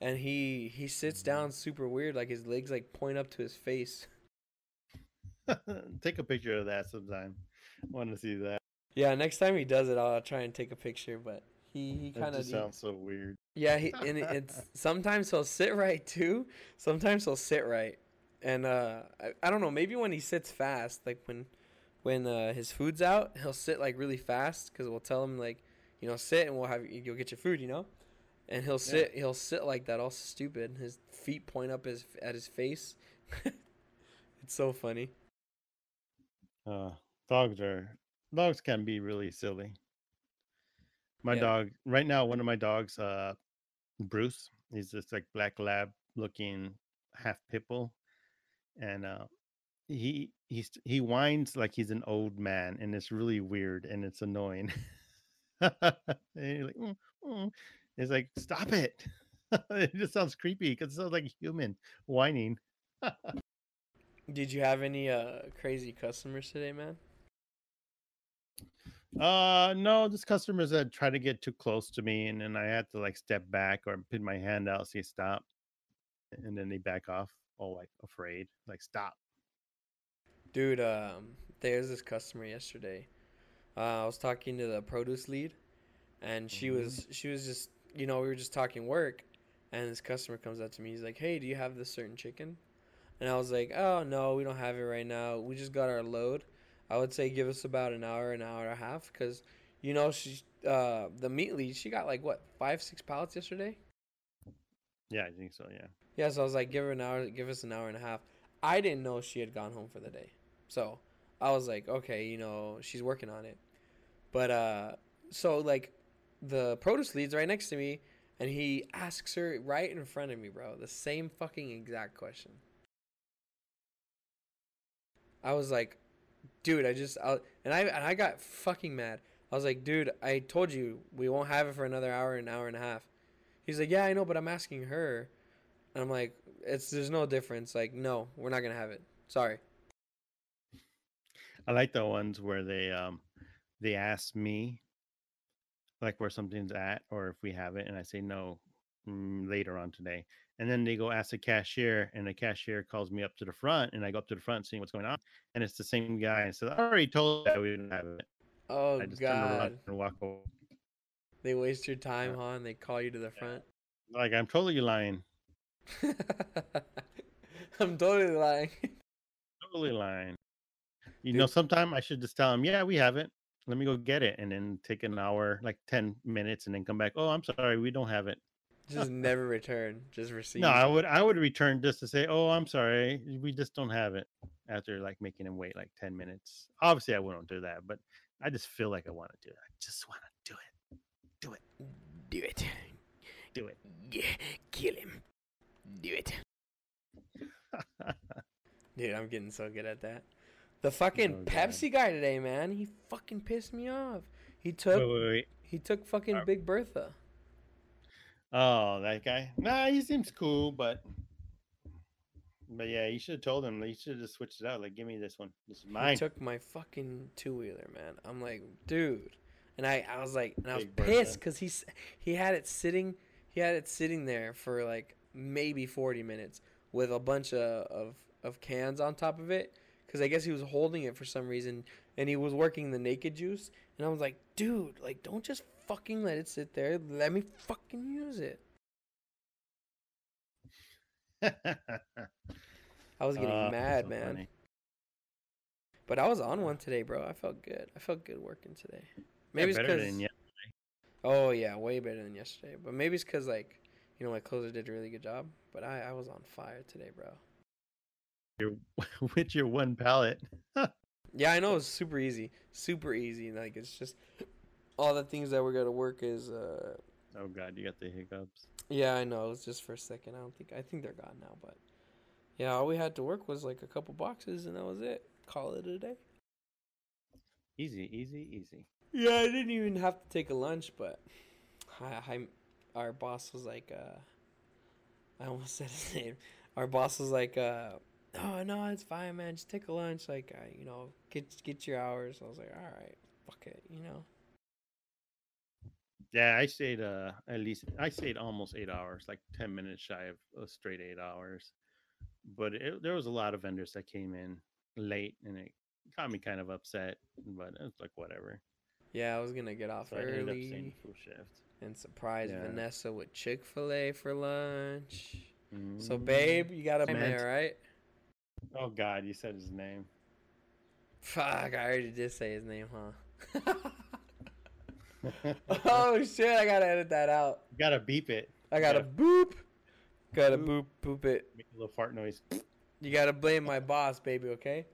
And he he sits down super weird, like his legs like point up to his face. Take a picture of that sometime. Want to see that? Yeah, next time he does it, I'll try and take a picture. But he he kind of sounds so weird. Yeah, he, and it- it's sometimes he'll sit right too. Sometimes he'll sit right, and uh, I, I don't know. Maybe when he sits fast, like when when uh, his food's out, he'll sit like really fast because we'll tell him like, you know, sit and we'll have you'll get your food, you know, and he'll sit he'll sit like that, all stupid. His feet point up his at his face. it's so funny. Uh, dogs are dogs can be really silly. My Yeah. dog right now, one of my dogs, uh, Bruce, he's this like black lab looking half pit bull, and uh, he he's he whines like he's an old man, and it's really weird and it's annoying. and you're like, "Mm, mm." it's like stop it. it just sounds creepy because it sounds like human whining. Did you have any uh crazy customers today, man? Uh no, just customers that try to get too close to me and then I had to like step back or put my hand out, say stop. And then they back off, all like afraid. Like stop. Dude, um, there's this customer yesterday. Uh, I was talking to the produce lead, and she Mhm. was she was just you know we were just talking work, and this customer comes up to me. He's like, "Hey, do you have this certain chicken?" And I was like, "Oh no, we don't have it right now. We just got our load. I would say give us about an hour, an hour and a half, because you know she's uh the meat lead. She got like what five, six pallets yesterday." Yeah, I think so, yeah. Yeah, so I was like, give her an hour, give us an hour and a half. I didn't know she had gone home for the day. So I was like, okay, you know, she's working on it. But, uh, so like the produce lead's right next to me and he asks her right in front of me, bro, the same fucking exact question. I was like, dude, I just, I, and I, and I got fucking mad. I was like, dude, I told you we won't have it for another hour, an hour and a half. He's like, yeah, I know, but I'm asking her. And I'm like, it's there's no difference. Like, no, we're not gonna have it. Sorry. I like the ones where they um they ask me like where something's at or if we have it and I say no mm, later on today. And then they go ask the cashier and the cashier calls me up to the front and I go up to the front seeing what's going on and it's the same guy and says, I already told you that we didn't have it. Oh I just God, and walk away. they waste your time, huh? And they call you to the front. Like I'm totally lying. I'm totally lying. Totally lying. You Dude. know, sometime I should just tell him, yeah, we have it. Let me go get it, and then take an hour, like ten minutes, and then come back. Oh, I'm sorry, we don't have it. Just never return. Just receive. No, I would, I would return just to say, oh, I'm sorry, we just don't have it. After like making him wait like ten minutes. Obviously, I wouldn't do that, but I just feel like I want to do it. I just want to do it. Do it. Do it. Do it. Yeah, kill him. Do it. Dude, I'm getting so good at that. The fucking Oh, Pepsi guy today, man, he fucking pissed me off. He took wait, wait, wait. he took fucking Uh, Big Bertha. Oh, that guy. Nah, he seems cool, but but yeah, you should have told him. You should have just switched it out. Like, give me this one. This is mine. He took my fucking two wheeler, man. I'm like, dude, and I, I was like, and I was Big pissed because he's he had it sitting, he had it sitting there for like maybe 40 minutes with a bunch of of, of cans on top of it because I guess he was holding it for some reason and he was working the naked juice and I was like, dude, like don't just fucking let it sit there. Let me fucking use it. I was getting Ah, mad, so man. funny. But I was on one today, bro. I felt good. I felt good working today. Maybe it's better because than yeah. oh yeah, way better than yesterday. But maybe it's because like you know my closer did a really good job. But I I was on fire today, bro. Your, with your one pallet. Yeah, I know it's super easy, super easy. Like it's just all the things that we're gonna work is uh Oh god, you got the hiccups. yeah I know it's just for a second. I don't think I think they're gone now, but yeah, all we had to work was like a couple boxes and that was it. call it a day. Easy, easy, easy. Yeah, I didn't even have to take a lunch, but I, I our boss was like, uh, I almost said his name. Our boss was like, uh, oh no, it's fine, man. Just take a lunch. Like, uh, you know, get get your hours. I was like, all right, fuck it, you know. Yeah, I stayed uh at least I stayed almost eight hours, like ten minutes shy of a straight eight hours. But it, there was a lot of vendors that came in late, and it got me kind of upset. But it was like whatever. Yeah, I was gonna get off So I ended up early staying full shift. And surprise Yeah. Vanessa with Chick Fil A for lunch. So, Mm. babe, you got a man, right? Oh God, you said his name. Fuck, I already did say his name, huh? oh shit, I gotta edit that out. You gotta beep it. I gotta Yeah. boop. Gotta boop Boop. boop it. Make a little fart noise. You gotta blame my boss, baby, okay?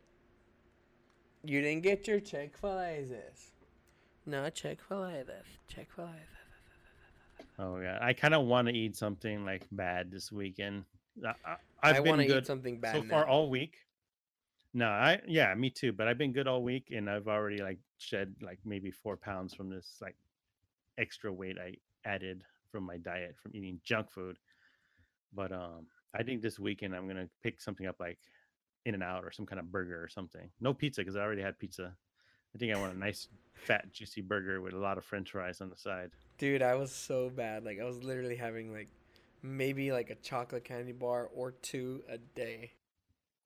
You didn't get your Chick fil A this. No, Chick fil A this. Chick fil A this. Oh yeah, I kind of want to eat something like bad this weekend. I, I, I I've want been to good eat something bad so now. far all week. No, I yeah, me too. But I've been good all week, and I've already like shed like maybe four pounds from this like extra weight I added from my diet from eating junk food. But um, I think this weekend I'm gonna pick something up like In and Out or some kind of burger or something. No pizza because I already had pizza. I think I want a nice fat juicy burger with a lot of French fries on the side. Dude, I was so bad. Like I was literally having like maybe like a chocolate candy bar or two a day.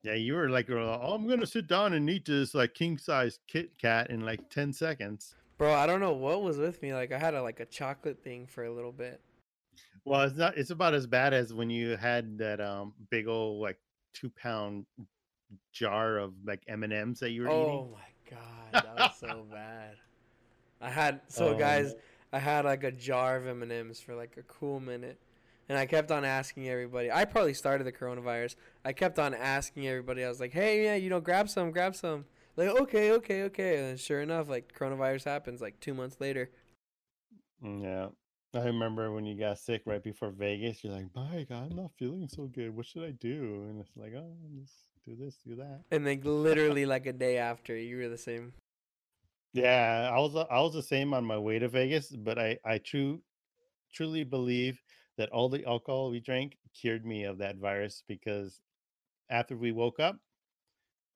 Yeah, you were like, "Oh, I'm gonna sit down and eat this like king size Kit Kat in like ten seconds." Bro, I don't know what was with me. Like I had a like a chocolate thing for a little bit. Well, it's not. It's about as bad as when you had that um big old like two pound jar of like M and M's that you were Oh eating. my god, that was so bad. I had so Oh, guys, I had like a jar of M and M's for like a cool minute, and I kept on asking everybody. I probably started the coronavirus. I kept on asking everybody. I was like, "Hey, yeah, you know, grab some, grab some." Like, okay, okay, okay. And sure enough, like coronavirus happens like two months later. Mm, Yeah, I remember when you got sick right before Vegas. You're like, Mike, I'm not feeling so good. What should I do? And it's like, oh, just do this, do that. And then literally like a day after, you were the same. Yeah, I was I was the same on my way to Vegas, but I I true truly believe that all the alcohol we drank cured me of that virus because after we woke up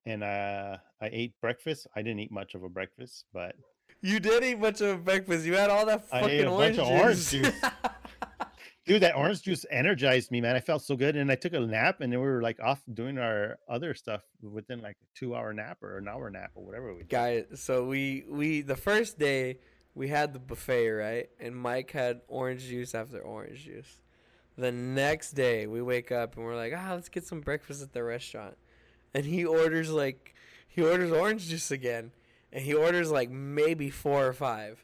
and uh I ate breakfast, I didn't eat much of a breakfast, but You did eat much of a breakfast. You had all that I fucking ate a orange bunch of orange juice. dude, that orange juice energized me, man. I felt so good, and I took a nap, and then we were like off doing our other stuff within like a two hour nap or an hour nap or whatever we guys so we we the first day we had the buffet right? And mike had orange juice after orange juice. The next day we wake up and we're like ah let's get some breakfast at the restaurant. And he orders like he orders orange juice again and he orders like maybe four or five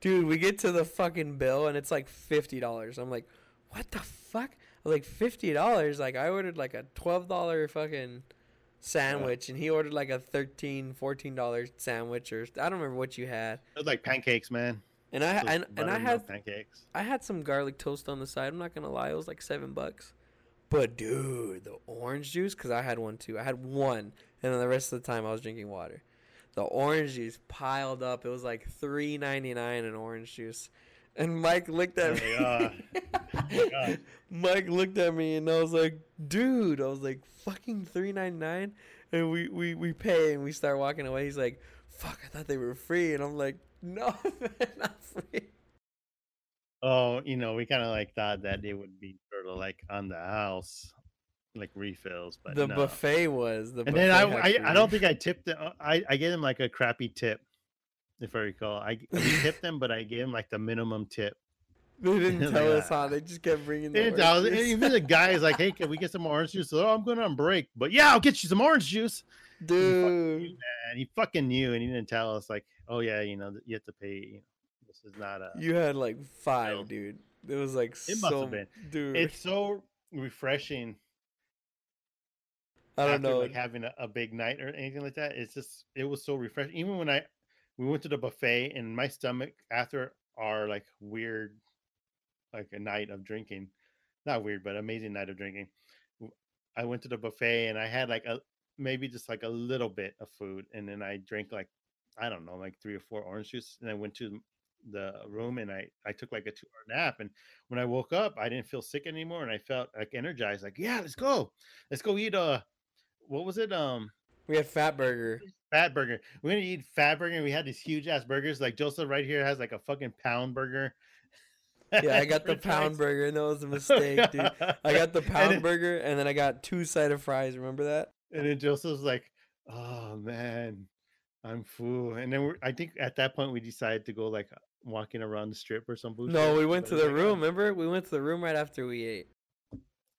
dude we get to the fucking bill and it's like $50 i'm like what the fuck? Like $50 like i ordered like a $12 fucking sandwich and he ordered like a 13 14 dollar sandwich or i don't remember what you had. It was like pancakes, man. and i and, and i had pancakes. i had some garlic toast on the side. I'm not gonna lie it was like seven bucks. But dude the orange juice because i had one too. I had one and then the rest of the time i was drinking water the orange juice piled up. It was like 3.99 an orange juice. And mike looked at Oh me. Oh Mike looked at me and I was like, dude, I was like, fucking three ninety nine, and we we we pay and we start walking away. He's like, fuck, I thought they were free, and I'm like, no, not free. Oh, you know, we kind of like thought that it would be sort of like on the house, like refills, but the no. buffet was the. And then I, I, I don't think I tipped them. I, I gave them like a crappy tip, if I recall. I we tipped them, but I gave them like the minimum tip. they didn't Like tell uh, us, huh? They just kept bringing. The was- orange even the guy is like, "Hey, can we get some orange juice?" Oh, I'm going on break, but yeah, I'll get you some orange juice. dude. And he fucking knew, and he didn't tell us like, "Oh yeah, you know, you have to pay. You know, this is not a." You had like five, No. dude. It was like It so, must have been. dude. It's so refreshing I don't know. like having a, a big night or anything like that. It's just it was so refreshing. Even when I we went to the buffet and my stomach after our like weird like a night of drinking, not weird but amazing night of drinking. I went to the buffet and I had like a maybe just like a little bit of food, and then I drank like I don't know, like three or four orange juice, and I went to the room and I I took like a two hour nap, and when I woke up, I didn't feel sick anymore, and I felt like energized. Like yeah, let's go, let's go eat a what was it um We had Fat Burger. fat burger. We're gonna eat fat burger. We had these huge ass burgers. Like Joseph right here has like a fucking pound burger. Yeah, I got the pound burger, and that was a mistake, dude. I got the And pound burger, and then I got two side of fries. Remember that? And then Joseph's like, "Oh man, I'm full." And then we're, I think at that point we decided to go like walking around the strip or some bullshit. No, we went to the room. oh, Remember, we went to the room right after we ate,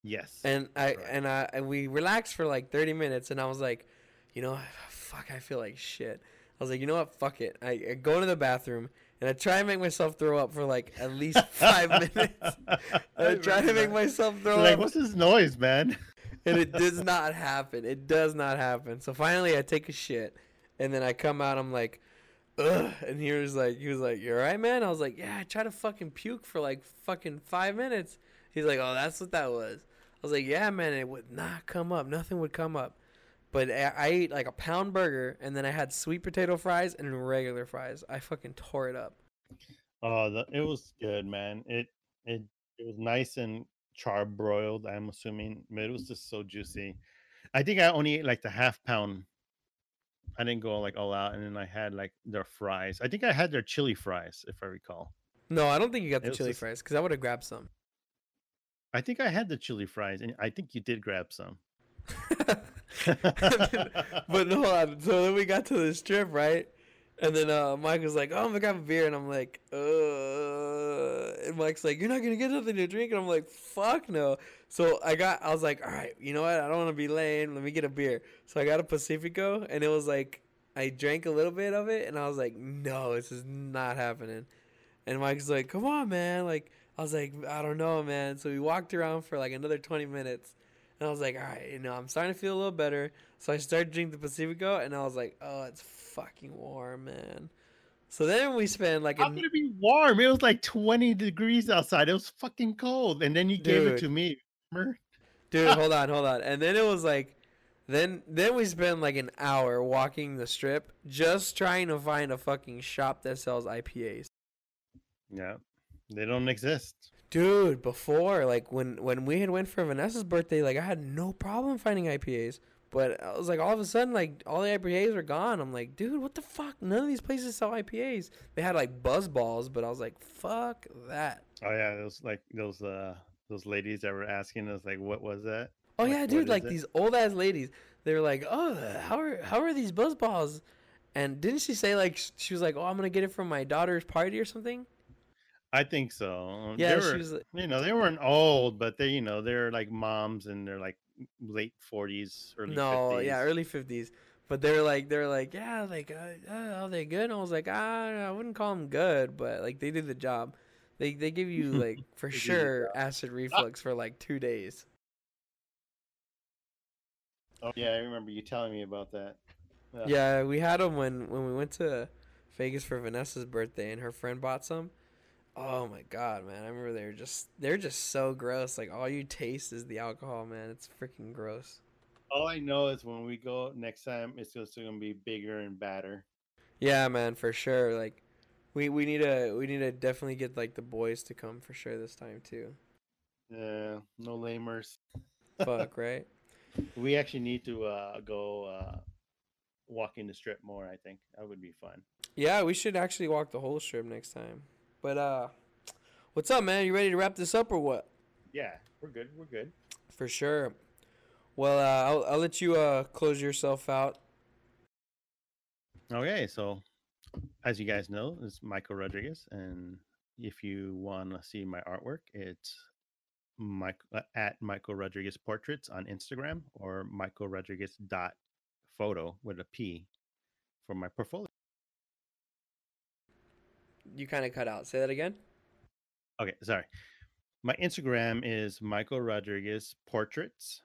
Yes. and I Right. and I and we relaxed for like thirty minutes, and I was like, you know, fuck, I feel like shit. I was like, you know what, fuck it. I, I go to the bathroom and I try and make myself throw up for like at least five minutes. I try to make myself throw like, up, Like, what's this noise, man? and it does not happen. It does not happen. So finally, I take a shit, and then I come out. I'm like, ugh. And he was like, he was like, "You all right, man?" I was like, "Yeah." I tried to fucking puke for like fucking five minutes. He's like, "Oh, that's what that was." I was like, "Yeah, man." It would not come up. Nothing would come up. But I, I ate like a pound burger, and then I had sweet potato fries and regular fries. I fucking tore it up. Oh, the, it was good, man. It it it was nice and charbroiled. I'm assuming, but it was just so juicy. I think I only ate like the half pound. I didn't go like all out, and then I had like their fries. I think I had their chili fries, if I recall. No, I don't think you got the chili just- fries because I would have grabbed some. I think I had the chili fries, and I think you did grab some. but no, on. So then we got to the strip, right? And then uh, Mike was like, "Oh, I'm gonna grab a beer," and I'm like, "Uh," and Mike's like, "You're not gonna get nothing to drink," and I'm like, "Fuck no." So I got, I was like, "All right, you know what? I don't want to be lame. Let me get a beer." So I got a Pacifico, and it was like, I drank a little bit of it, and I was like, "No, this is not happening." And Mike's like, "Come on, man!" Like I was like, "I don't know, man." So we walked around for like another 20 minutes. And I was like, all right, you know, I'm starting to feel a little better. So I started drinking the Pacifico, and I was like, oh, it's fucking warm, man. So then we spent like How a could it be warm? It was like 20 degrees outside. It was fucking cold, and then you gave it to me. Remember? dude, hold on, hold on. And then it was like, then then we spent like an hour walking the strip just trying to find a fucking shop that sells IPAs. Yeah, they don't exist. Dude, before like when when we had went for Vanessa's birthday, like I had no problem finding IPAs. But I was like, all of a sudden, like all the IPAs were gone. I'm like, dude, what the fuck? None of these places sell IPAs. They had like buzz balls, but I was like, fuck that. Oh yeah, those like those uh those ladies that were asking us like, what was that? Oh Like, yeah, dude, like it? these old ass ladies. They were like, oh, how are how are these buzz balls? And didn't she say like she was like, oh, I'm gonna get it from my daughter's party or something? I think so. Yeah, they she were, was. you know, they weren't old, but they, you know, they're like moms and they're like late forties, early No, 50s. yeah, early fifties. But they're like, they're like, yeah, like, uh, uh, are they good? And I was like, ah, I wouldn't call them good, but like they did the job. They they give you like for They do the sure acid reflux for like two days. Oh yeah, I remember you telling me about that. Yeah. Yeah, we had them when when we went to Vegas for Vanessa's birthday, and her friend bought some. Oh my god, man! I remember they were just they're just so gross. Like all you taste is the alcohol, man. It's freaking gross. All I know is when we go next time, it's just going to be bigger and badder. Yeah, man, for sure. Like, we we need to we need to definitely get like the boys to come for sure this time too. Yeah, no lamers. Fuck, right? We actually need to uh, go uh, walking the strip more. I think that would be fun. Yeah, we should actually walk the whole strip next time. But uh, what's up, man? You ready to wrap this up or what? Yeah, we're good. We're good. For sure. Well, uh, I'll I'll let you uh close yourself out. Okay, so as you guys know, it's Michael Rodriguez, and if you want to see my artwork, it's Mike uh, at Michael Rodriguez Portraits on Instagram or Michael Rodriguez dot photo with a P for my portfolio. You kind of cut out. Say that again. Okay, sorry. My Instagram is Michael Rodriguez Portraits,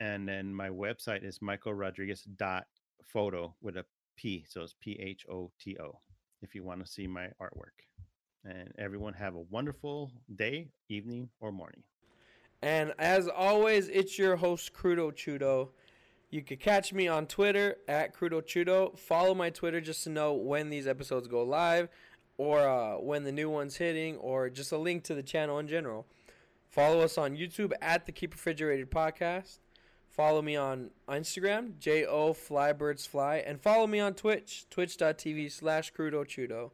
and then my website is Michael Rodriguez dot photo with a P, so it's P H O T O. If you want to see my artwork, and everyone have a wonderful day, evening, or morning. And as always, it's your host Crudo Chudo. You could catch me on Twitter at Crudo Chudo. Follow my Twitter just to know when these episodes go live or uh, when the new one's hitting or just a link to the channel in general. Follow us on YouTube at the Keep Refrigerated Podcast. Follow me on Instagram, J-O Flybirds Fly. And follow me on Twitch, twitch.tv slash Crudo Chudo.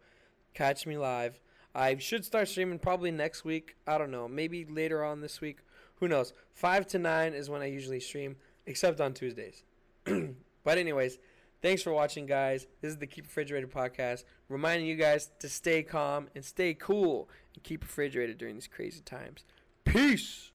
Catch me live. I should start streaming probably next week. I don't know. Maybe later on this week. Who knows? 5 to 9 is when I usually stream, except on Tuesdays. but, anyways, thanks for watching, guys. This is the Keep Refrigerated podcast, reminding you guys to stay calm and stay cool and keep refrigerated during these crazy times. Peace.